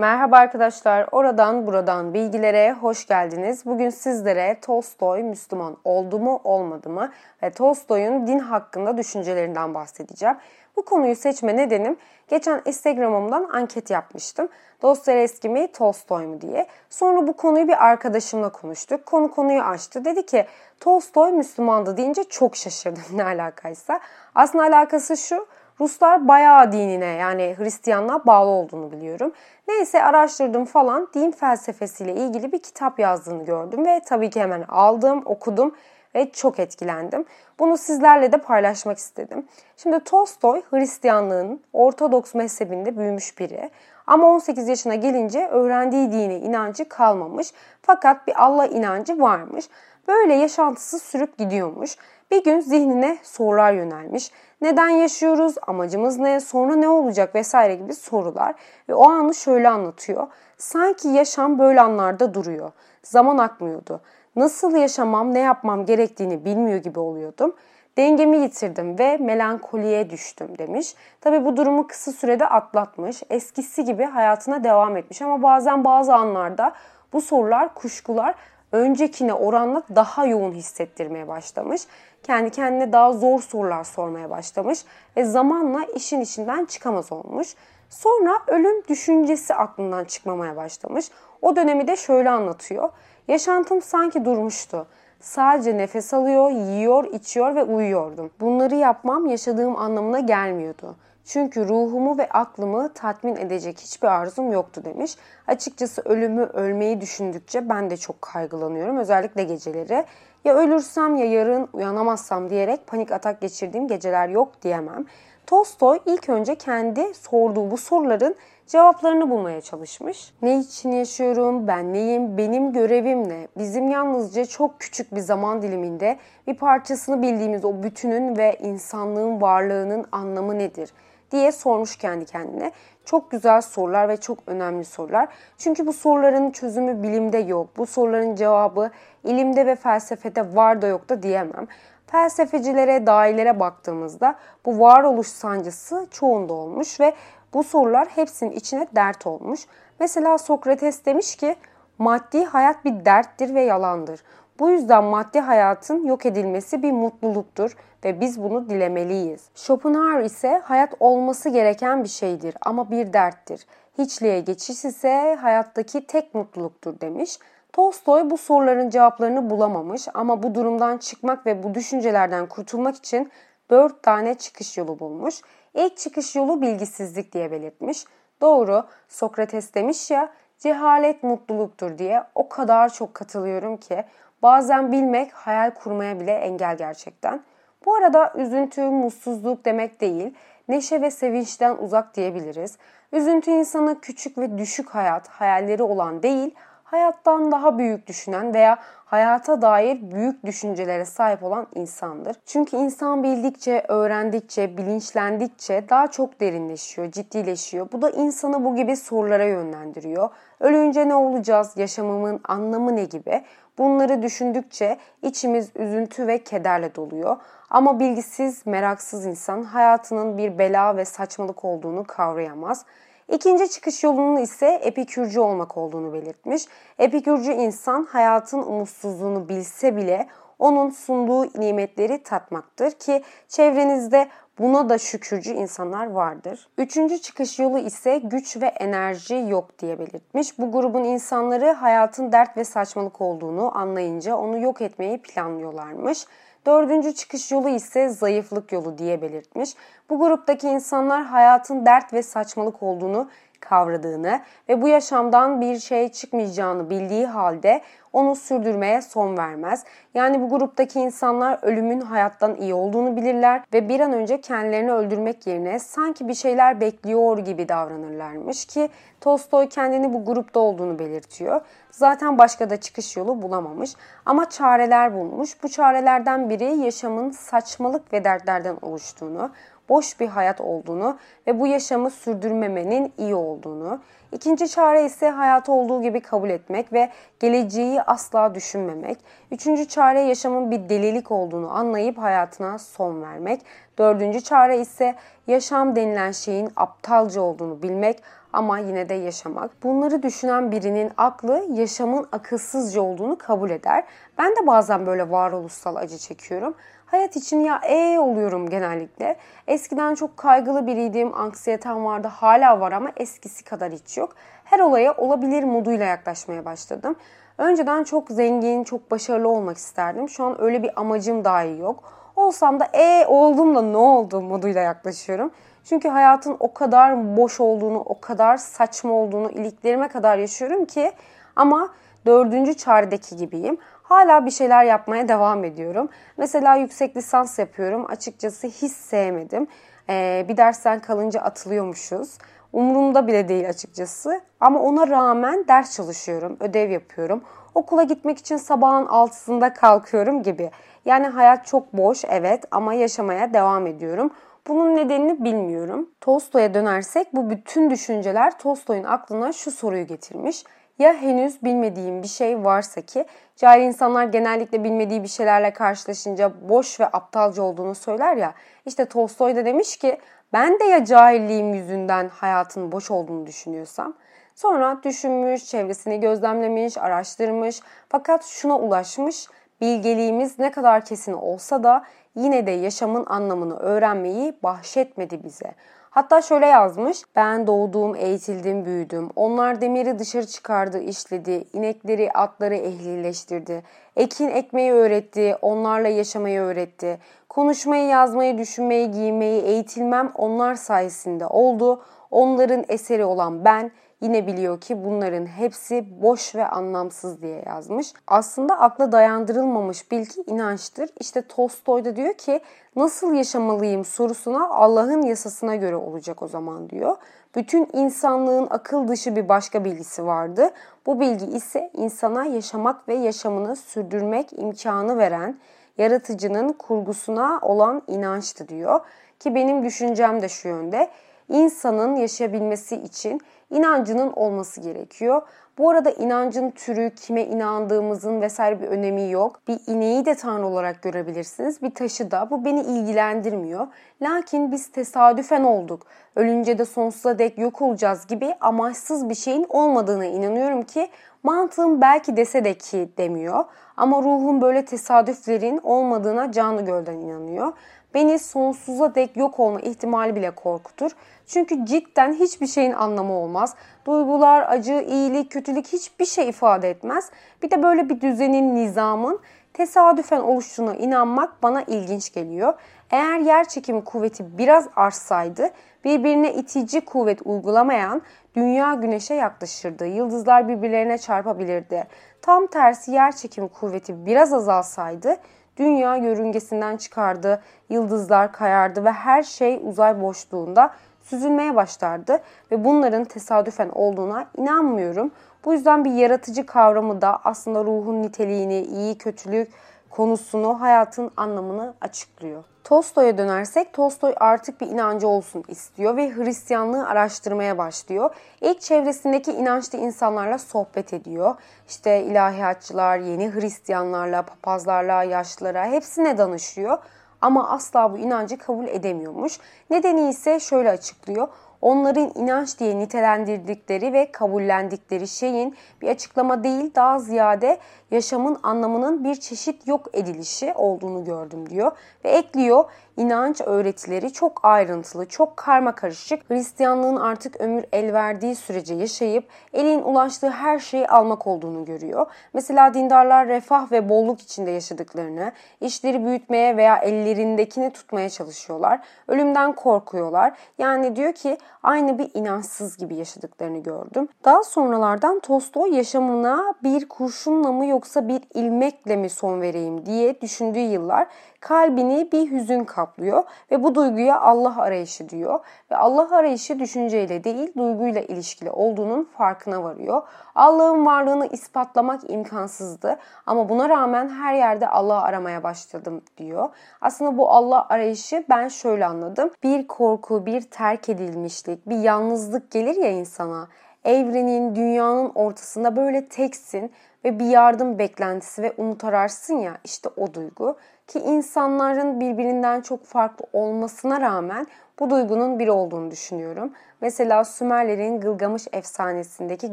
Merhaba arkadaşlar, oradan buradan bilgilere hoş geldiniz. Bugün sizlere Tolstoy Müslüman oldu mu olmadı mı ve Tolstoy'un din hakkında düşüncelerinden bahsedeceğim. Bu konuyu seçme nedenim geçen Instagram'ımdan anket yapmıştım. Dostoyevski mi Tolstoy mu diye. Sonra bu konuyu bir arkadaşımla konuştuk. Konu konuyu açtı. Dedi ki Tolstoy Müslümandı deyince çok şaşırdım ne alakaysa. Aslında alakası şu. Ruslar bayağı dinine yani Hristiyanlığa bağlı olduğunu biliyorum. Neyse araştırdım falan din felsefesiyle ilgili bir kitap yazdığını gördüm ve tabii ki hemen aldım, okudum ve çok etkilendim. Bunu sizlerle de paylaşmak istedim. Şimdi Tolstoy Hristiyanlığın Ortodoks mezhebinde büyümüş biri. Ama 18 yaşına gelince öğrendiği dine inancı kalmamış. Fakat bir Allah inancı varmış. Böyle yaşantısı sürüp gidiyormuş. Bir gün zihnine sorular yönelmiş. Neden yaşıyoruz? Amacımız ne? Sonra ne olacak? Vesaire gibi sorular. Ve o anı şöyle anlatıyor. Sanki yaşam böyle anlarda duruyor. Zaman akmıyordu. Nasıl yaşamam, ne yapmam gerektiğini bilmiyor gibi oluyordum. Dengemi yitirdim ve melankoliye düştüm demiş. Tabi bu durumu kısa sürede atlatmış. Eskisi gibi hayatına devam etmiş ama bazen bazı anlarda bu sorular, kuşkular öncekine oranla daha yoğun hissettirmeye başlamış. Kendi kendine daha zor sorular sormaya başlamış ve zamanla işin içinden çıkamaz olmuş. Sonra ölüm düşüncesi aklından çıkmamaya başlamış. O dönemi de şöyle anlatıyor. Yaşantım sanki durmuştu. Sadece nefes alıyor, yiyor, içiyor ve uyuyordum. Bunları yapmam yaşadığım anlamına gelmiyordu. Çünkü ruhumu ve aklımı tatmin edecek hiçbir arzum yoktu demiş. Açıkçası ölümü, ölmeyi düşündükçe ben de çok kaygılanıyorum. Özellikle geceleri. Ya ölürsem ya yarın uyanamazsam diyerek panik atak geçirdiğim geceler yok diyemem. Tolstoy ilk önce kendi sorduğu bu soruların cevaplarını bulmaya çalışmış. Ne için yaşıyorum, ben neyim, benim görevim ne? Bizim yalnızca çok küçük bir zaman diliminde bir parçasını bildiğimiz o bütünün ve insanlığın varlığının anlamı nedir? Diye sormuş kendi kendine. Çok güzel sorular ve çok önemli sorular. Çünkü bu soruların çözümü bilimde yok. Bu soruların cevabı ilimde ve felsefede var da yok da diyemem. Felsefecilere, dailere baktığımızda bu varoluş sancısı çoğunda olmuş ve bu sorular hepsinin içine dert olmuş. Mesela Sokrates demiş ki maddi hayat bir derttir ve yalandır. Bu yüzden maddi hayatın yok edilmesi bir mutluluktur ve biz bunu dilemeliyiz. Schopenhauer ise hayat olması gereken bir şeydir ama bir derttir. Hiçliğe geçiş ise hayattaki tek mutluluktur demiş. Tolstoy bu soruların cevaplarını bulamamış ama bu durumdan çıkmak ve bu düşüncelerden kurtulmak için dört tane çıkış yolu bulmuş. İlk çıkış yolu bilgisizlik diye belirtmiş. Doğru, Sokrates demiş ya, cehalet mutluluktur diye o kadar çok katılıyorum ki bazen bilmek hayal kurmaya bile engel gerçekten. Bu arada üzüntü, mutsuzluk demek değil, neşe ve sevinçten uzak diyebiliriz. Üzüntü insanı küçük ve düşük hayat, hayalleri olan değil, hayattan daha büyük düşünen veya hayata dair büyük düşüncelere sahip olan insandır. Çünkü insan bildikçe, öğrendikçe, bilinçlendikçe daha çok derinleşiyor, ciddileşiyor. Bu da insanı bu gibi sorulara yönlendiriyor. Ölünce ne olacağız? Yaşamımın anlamı ne gibi? Bunları düşündükçe içimiz üzüntü ve kederle doluyor. Ama bilgisiz, meraksız insan hayatının bir bela ve saçmalık olduğunu kavrayamaz. İkinci çıkış yolunun ise epikürcü olmak olduğunu belirtmiş. Epikürcü insan hayatın umutsuzluğunu bilse bile onun sunduğu nimetleri tatmaktır ki çevrenizde buna da şükürcü insanlar vardır. Üçüncü çıkış yolu ise güç ve enerji yok diye belirtmiş. Bu grubun insanları hayatın dert ve saçmalık olduğunu anlayınca onu yok etmeyi planlıyorlarmış. Dördüncü çıkış yolu ise zayıflık yolu diye belirtmiş. Bu gruptaki insanlar hayatın dert ve saçmalık olduğunu kavradığını ve bu yaşamdan bir şey çıkmayacağını bildiği halde onu sürdürmeye son vermez. Yani bu gruptaki insanlar ölümün hayattan iyi olduğunu bilirler ve bir an önce kendilerini öldürmek yerine sanki bir şeyler bekliyor gibi davranırlarmış ki Tolstoy kendini bu grupta olduğunu belirtiyor. Zaten başka da çıkış yolu bulamamış ama çareler bulmuş. Bu çarelerden biri yaşamın saçmalık ve dertlerden oluştuğunu, boş bir hayat olduğunu ve bu yaşamı sürdürmemenin iyi olduğunu. İkinci çare ise hayatı olduğu gibi kabul etmek ve geleceği asla düşünmemek. Üçüncü çare yaşamın bir delilik olduğunu anlayıp hayatına son vermek. Dördüncü çare ise yaşam denilen şeyin aptalca olduğunu bilmek, ama yine de yaşamak. Bunları düşünen birinin aklı yaşamın akılsızca olduğunu kabul eder. Ben de bazen böyle varoluşsal acı çekiyorum. Hayat için ya e oluyorum genellikle. Eskiden çok kaygılı biriydim, anksiyetem vardı, hala var ama eskisi kadar hiç yok. Her olaya olabilir moduyla yaklaşmaya başladım. Önceden çok zengin, çok başarılı olmak isterdim. Şu an öyle bir amacım dahi yok. Olsam da e oldum da ne oldu moduyla yaklaşıyorum. Çünkü hayatın o kadar boş olduğunu, o kadar saçma olduğunu iliklerime kadar yaşıyorum ki ama dördüncü çaredeki gibiyim. Hala bir şeyler yapmaya devam ediyorum. Mesela yüksek lisans yapıyorum. Açıkçası hiç sevmedim. Ee, bir dersten kalınca atılıyormuşuz. Umurumda bile değil açıkçası. Ama ona rağmen ders çalışıyorum, ödev yapıyorum. Okula gitmek için sabahın altısında kalkıyorum gibi. Yani hayat çok boş evet ama yaşamaya devam ediyorum. Bunun nedenini bilmiyorum. Tolstoy'a dönersek bu bütün düşünceler Tolstoy'un aklına şu soruyu getirmiş. Ya henüz bilmediğim bir şey varsa ki cahil insanlar genellikle bilmediği bir şeylerle karşılaşınca boş ve aptalca olduğunu söyler ya. İşte Tolstoy da demiş ki ben de ya cahilliğim yüzünden hayatın boş olduğunu düşünüyorsam. Sonra düşünmüş, çevresini gözlemlemiş, araştırmış fakat şuna ulaşmış. Bilgeliğimiz ne kadar kesin olsa da yine de yaşamın anlamını öğrenmeyi bahşetmedi bize. Hatta şöyle yazmış. Ben doğduğum, eğitildim, büyüdüm. Onlar demiri dışarı çıkardı, işledi. İnekleri, atları ehlileştirdi. Ekin ekmeği öğretti. Onlarla yaşamayı öğretti. Konuşmayı, yazmayı, düşünmeyi, giymeyi, eğitilmem onlar sayesinde oldu. Onların eseri olan ben yine biliyor ki bunların hepsi boş ve anlamsız diye yazmış. Aslında akla dayandırılmamış bilgi inançtır. İşte Tolstoy da diyor ki nasıl yaşamalıyım sorusuna Allah'ın yasasına göre olacak o zaman diyor. Bütün insanlığın akıl dışı bir başka bilgisi vardı. Bu bilgi ise insana yaşamak ve yaşamını sürdürmek imkanı veren yaratıcının kurgusuna olan inançtı diyor. Ki benim düşüncem de şu yönde. İnsanın yaşayabilmesi için inancının olması gerekiyor. Bu arada inancın türü, kime inandığımızın vesaire bir önemi yok. Bir ineği de tanrı olarak görebilirsiniz. Bir taşı da. Bu beni ilgilendirmiyor. Lakin biz tesadüfen olduk. Ölünce de sonsuza dek yok olacağız gibi amaçsız bir şeyin olmadığına inanıyorum ki mantığım belki dese de ki demiyor. Ama ruhum böyle tesadüflerin olmadığına canı gölden inanıyor beni sonsuza dek yok olma ihtimali bile korkutur. Çünkü cidden hiçbir şeyin anlamı olmaz. Duygular, acı, iyilik, kötülük hiçbir şey ifade etmez. Bir de böyle bir düzenin, nizamın tesadüfen oluştuğuna inanmak bana ilginç geliyor. Eğer yer çekimi kuvveti biraz artsaydı, birbirine itici kuvvet uygulamayan dünya güneşe yaklaşırdı. Yıldızlar birbirlerine çarpabilirdi. Tam tersi yer çekimi kuvveti biraz azalsaydı, dünya yörüngesinden çıkardı, yıldızlar kayardı ve her şey uzay boşluğunda süzülmeye başlardı ve bunların tesadüfen olduğuna inanmıyorum. Bu yüzden bir yaratıcı kavramı da aslında ruhun niteliğini, iyi kötülük konusunu, hayatın anlamını açıklıyor. Tolstoy'a dönersek Tolstoy artık bir inancı olsun istiyor ve Hristiyanlığı araştırmaya başlıyor. İlk çevresindeki inançlı insanlarla sohbet ediyor. İşte ilahiyatçılar, yeni Hristiyanlarla, papazlarla, yaşlılara hepsine danışıyor. Ama asla bu inancı kabul edemiyormuş. Nedeni ise şöyle açıklıyor onların inanç diye nitelendirdikleri ve kabullendikleri şeyin bir açıklama değil daha ziyade yaşamın anlamının bir çeşit yok edilişi olduğunu gördüm diyor. Ve ekliyor inanç öğretileri çok ayrıntılı, çok karma karışık. Hristiyanlığın artık ömür el verdiği sürece yaşayıp elin ulaştığı her şeyi almak olduğunu görüyor. Mesela dindarlar refah ve bolluk içinde yaşadıklarını, işleri büyütmeye veya ellerindekini tutmaya çalışıyorlar. Ölümden korkuyorlar. Yani diyor ki aynı bir inançsız gibi yaşadıklarını gördüm. Daha sonralardan Tolstoy yaşamına bir kurşunla mı yoksa bir ilmekle mi son vereyim diye düşündüğü yıllar kalbini bir hüzün kaplıyor ve bu duyguya Allah arayışı diyor. Ve Allah arayışı düşünceyle değil duyguyla ilişkili olduğunun farkına varıyor. Allah'ın varlığını ispatlamak imkansızdı ama buna rağmen her yerde Allah'ı aramaya başladım diyor. Aslında bu Allah arayışı ben şöyle anladım. Bir korku, bir terk edilmişlik, bir yalnızlık gelir ya insana evrenin, dünyanın ortasında böyle teksin ve bir yardım beklentisi ve umut ararsın ya işte o duygu. Ki insanların birbirinden çok farklı olmasına rağmen bu duygunun bir olduğunu düşünüyorum. Mesela Sümerlerin Gılgamış efsanesindeki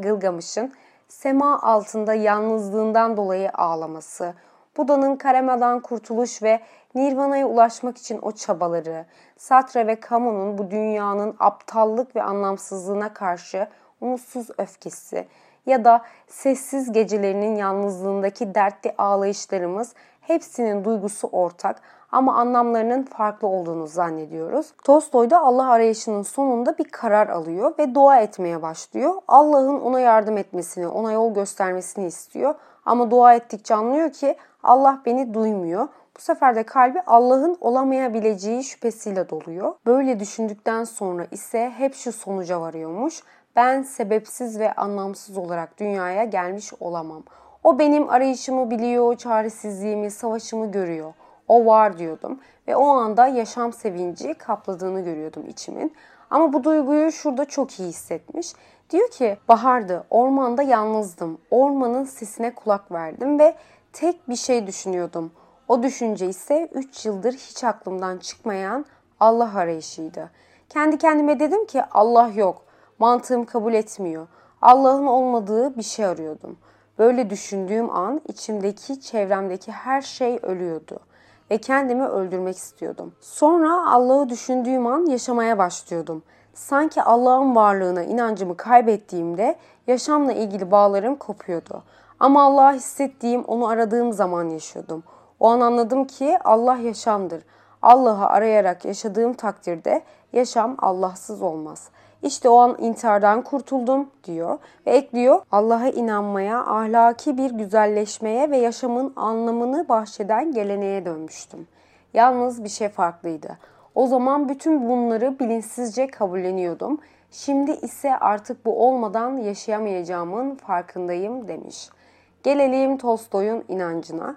Gılgamış'ın sema altında yalnızlığından dolayı ağlaması, Buda'nın karemadan kurtuluş ve Nirvana'ya ulaşmak için o çabaları, Satra ve Kamu'nun bu dünyanın aptallık ve anlamsızlığına karşı umutsuz öfkesi ya da sessiz gecelerinin yalnızlığındaki dertli ağlayışlarımız hepsinin duygusu ortak ama anlamlarının farklı olduğunu zannediyoruz. Tolstoy da Allah arayışının sonunda bir karar alıyor ve dua etmeye başlıyor. Allah'ın ona yardım etmesini, ona yol göstermesini istiyor. Ama dua ettikçe anlıyor ki Allah beni duymuyor. Bu sefer de kalbi Allah'ın olamayabileceği şüphesiyle doluyor. Böyle düşündükten sonra ise hep şu sonuca varıyormuş. Ben sebepsiz ve anlamsız olarak dünyaya gelmiş olamam. O benim arayışımı biliyor, çaresizliğimi, savaşımı görüyor. O var diyordum ve o anda yaşam sevinci kapladığını görüyordum içimin. Ama bu duyguyu şurada çok iyi hissetmiş. Diyor ki bahardı, ormanda yalnızdım. Ormanın sesine kulak verdim ve tek bir şey düşünüyordum. O düşünce ise 3 yıldır hiç aklımdan çıkmayan Allah arayışıydı. Kendi kendime dedim ki Allah yok. Mantığım kabul etmiyor. Allah'ın olmadığı bir şey arıyordum. Böyle düşündüğüm an içimdeki, çevremdeki her şey ölüyordu ve kendimi öldürmek istiyordum. Sonra Allah'ı düşündüğüm an yaşamaya başlıyordum. Sanki Allah'ın varlığına inancımı kaybettiğimde yaşamla ilgili bağlarım kopuyordu. Ama Allah'ı hissettiğim, onu aradığım zaman yaşıyordum. O an anladım ki Allah yaşamdır. Allah'ı arayarak yaşadığım takdirde yaşam Allahsız olmaz. İşte o an intihardan kurtuldum diyor ve ekliyor Allah'a inanmaya, ahlaki bir güzelleşmeye ve yaşamın anlamını bahşeden geleneğe dönmüştüm. Yalnız bir şey farklıydı. O zaman bütün bunları bilinçsizce kabulleniyordum. Şimdi ise artık bu olmadan yaşayamayacağımın farkındayım demiş. Gelelim Tolstoy'un inancına.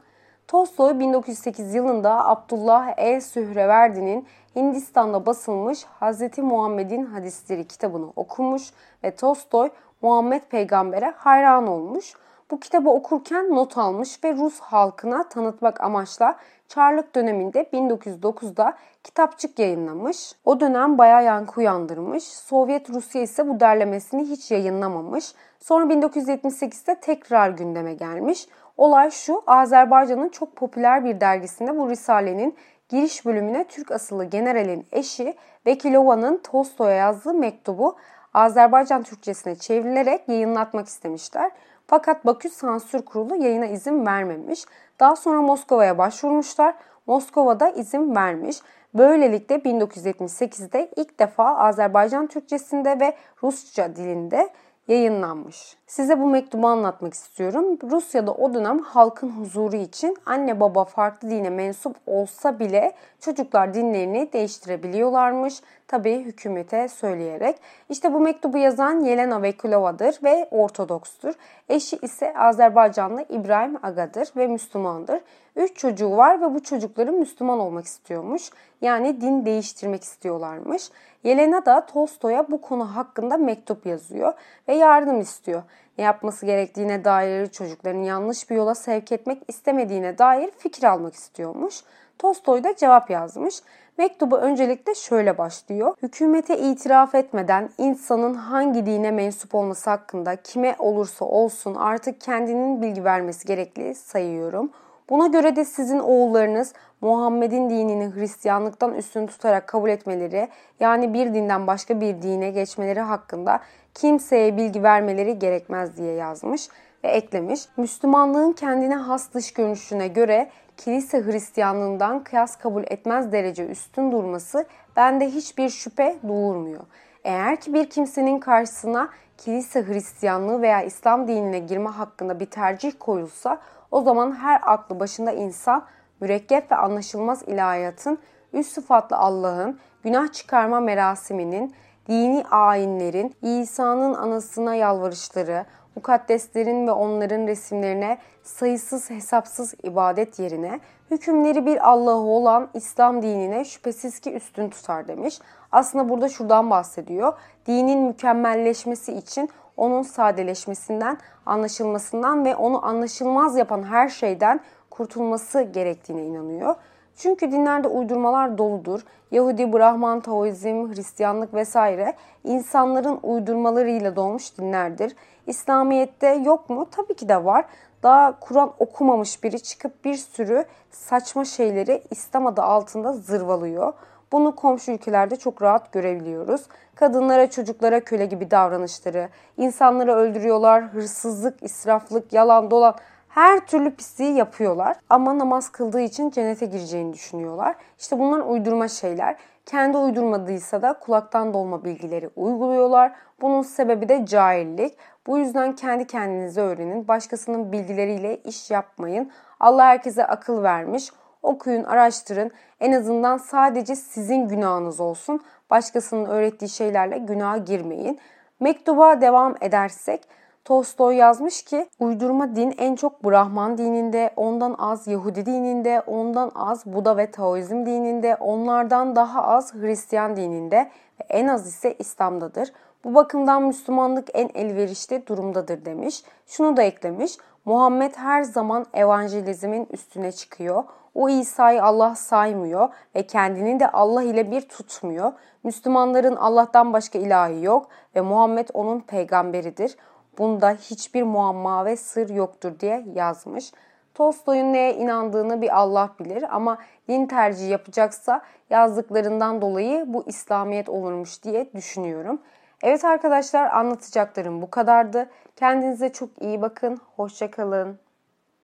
Tolstoy 1908 yılında Abdullah el Sühreverdi'nin Hindistan'da basılmış Hz. Muhammed'in hadisleri kitabını okumuş ve Tolstoy Muhammed peygambere hayran olmuş. Bu kitabı okurken not almış ve Rus halkına tanıtmak amaçla Çarlık döneminde 1909'da kitapçık yayınlamış. O dönem bayağı yankı uyandırmış. Sovyet Rusya ise bu derlemesini hiç yayınlamamış. Sonra 1978'de tekrar gündeme gelmiş. Olay şu, Azerbaycan'ın çok popüler bir dergisinde bu Risale'nin giriş bölümüne Türk asıllı generalin eşi Vekilova'nın Tolstoy'a yazdığı mektubu Azerbaycan Türkçesine çevrilerek yayınlatmak istemişler. Fakat Bakü Sansür Kurulu yayına izin vermemiş. Daha sonra Moskova'ya başvurmuşlar. Moskova'da izin vermiş. Böylelikle 1978'de ilk defa Azerbaycan Türkçesinde ve Rusça dilinde yayınlanmış. Size bu mektubu anlatmak istiyorum. Rusya'da o dönem halkın huzuru için anne baba farklı dine mensup olsa bile çocuklar dinlerini değiştirebiliyorlarmış. Tabii hükümete söyleyerek. İşte bu mektubu yazan Yelena Vekulova'dır ve Ortodokstur. Eşi ise Azerbaycanlı İbrahim Aga'dır ve Müslümandır. Üç çocuğu var ve bu çocukların Müslüman olmak istiyormuş. Yani din değiştirmek istiyorlarmış. Yelena da Tolstoy'a bu konu hakkında mektup yazıyor ve yardım istiyor. Ne yapması gerektiğine dair çocukların yanlış bir yola sevk etmek istemediğine dair fikir almak istiyormuş. Tolstoy da cevap yazmış. Mektubu öncelikle şöyle başlıyor. Hükümete itiraf etmeden insanın hangi dine mensup olması hakkında kime olursa olsun artık kendinin bilgi vermesi gerekli sayıyorum. Buna göre de sizin oğullarınız Muhammed'in dinini Hristiyanlıktan üstün tutarak kabul etmeleri yani bir dinden başka bir dine geçmeleri hakkında kimseye bilgi vermeleri gerekmez diye yazmış ve eklemiş. Müslümanlığın kendine has dış görünüşüne göre kilise Hristiyanlığından kıyas kabul etmez derece üstün durması bende hiçbir şüphe doğurmuyor. Eğer ki bir kimsenin karşısına kilise Hristiyanlığı veya İslam dinine girme hakkında bir tercih koyulsa o zaman her aklı başında insan mürekkep ve anlaşılmaz ilahiyatın, üst sıfatlı Allah'ın, günah çıkarma merasiminin, dini ayinlerin, İsa'nın anasına yalvarışları, mukaddeslerin ve onların resimlerine sayısız hesapsız ibadet yerine hükümleri bir Allah'ı olan İslam dinine şüphesiz ki üstün tutar demiş. Aslında burada şuradan bahsediyor. Dinin mükemmelleşmesi için onun sadeleşmesinden, anlaşılmasından ve onu anlaşılmaz yapan her şeyden kurtulması gerektiğine inanıyor. Çünkü dinlerde uydurmalar doludur. Yahudi, Brahman, Taoizm, Hristiyanlık vesaire insanların uydurmalarıyla dolmuş dinlerdir. İslamiyet'te yok mu? Tabii ki de var. Daha Kur'an okumamış biri çıkıp bir sürü saçma şeyleri İslam adı altında zırvalıyor. Bunu komşu ülkelerde çok rahat görebiliyoruz. Kadınlara, çocuklara köle gibi davranışları, insanları öldürüyorlar, hırsızlık, israflık, yalan, dolan her türlü pisliği yapıyorlar. Ama namaz kıldığı için cennete gireceğini düşünüyorlar. İşte bunlar uydurma şeyler. Kendi uydurmadıysa da kulaktan dolma bilgileri uyguluyorlar. Bunun sebebi de cahillik. Bu yüzden kendi kendinize öğrenin. Başkasının bilgileriyle iş yapmayın. Allah herkese akıl vermiş. Okuyun, araştırın. En azından sadece sizin günahınız olsun. Başkasının öğrettiği şeylerle günaha girmeyin. Mektuba devam edersek Tolstoy yazmış ki uydurma din en çok Brahman dininde, ondan az Yahudi dininde, ondan az Buda ve Taoizm dininde, onlardan daha az Hristiyan dininde ve en az ise İslam'dadır. Bu bakımdan Müslümanlık en elverişli durumdadır demiş. Şunu da eklemiş. Muhammed her zaman evangelizmin üstüne çıkıyor. O İsa'yı Allah saymıyor ve kendini de Allah ile bir tutmuyor. Müslümanların Allah'tan başka ilahı yok ve Muhammed onun peygamberidir. Bunda hiçbir muamma ve sır yoktur diye yazmış. Tolstoy'un neye inandığını bir Allah bilir ama din tercihi yapacaksa yazdıklarından dolayı bu İslamiyet olurmuş diye düşünüyorum. Evet arkadaşlar anlatacaklarım bu kadardı. Kendinize çok iyi bakın. Hoşçakalın.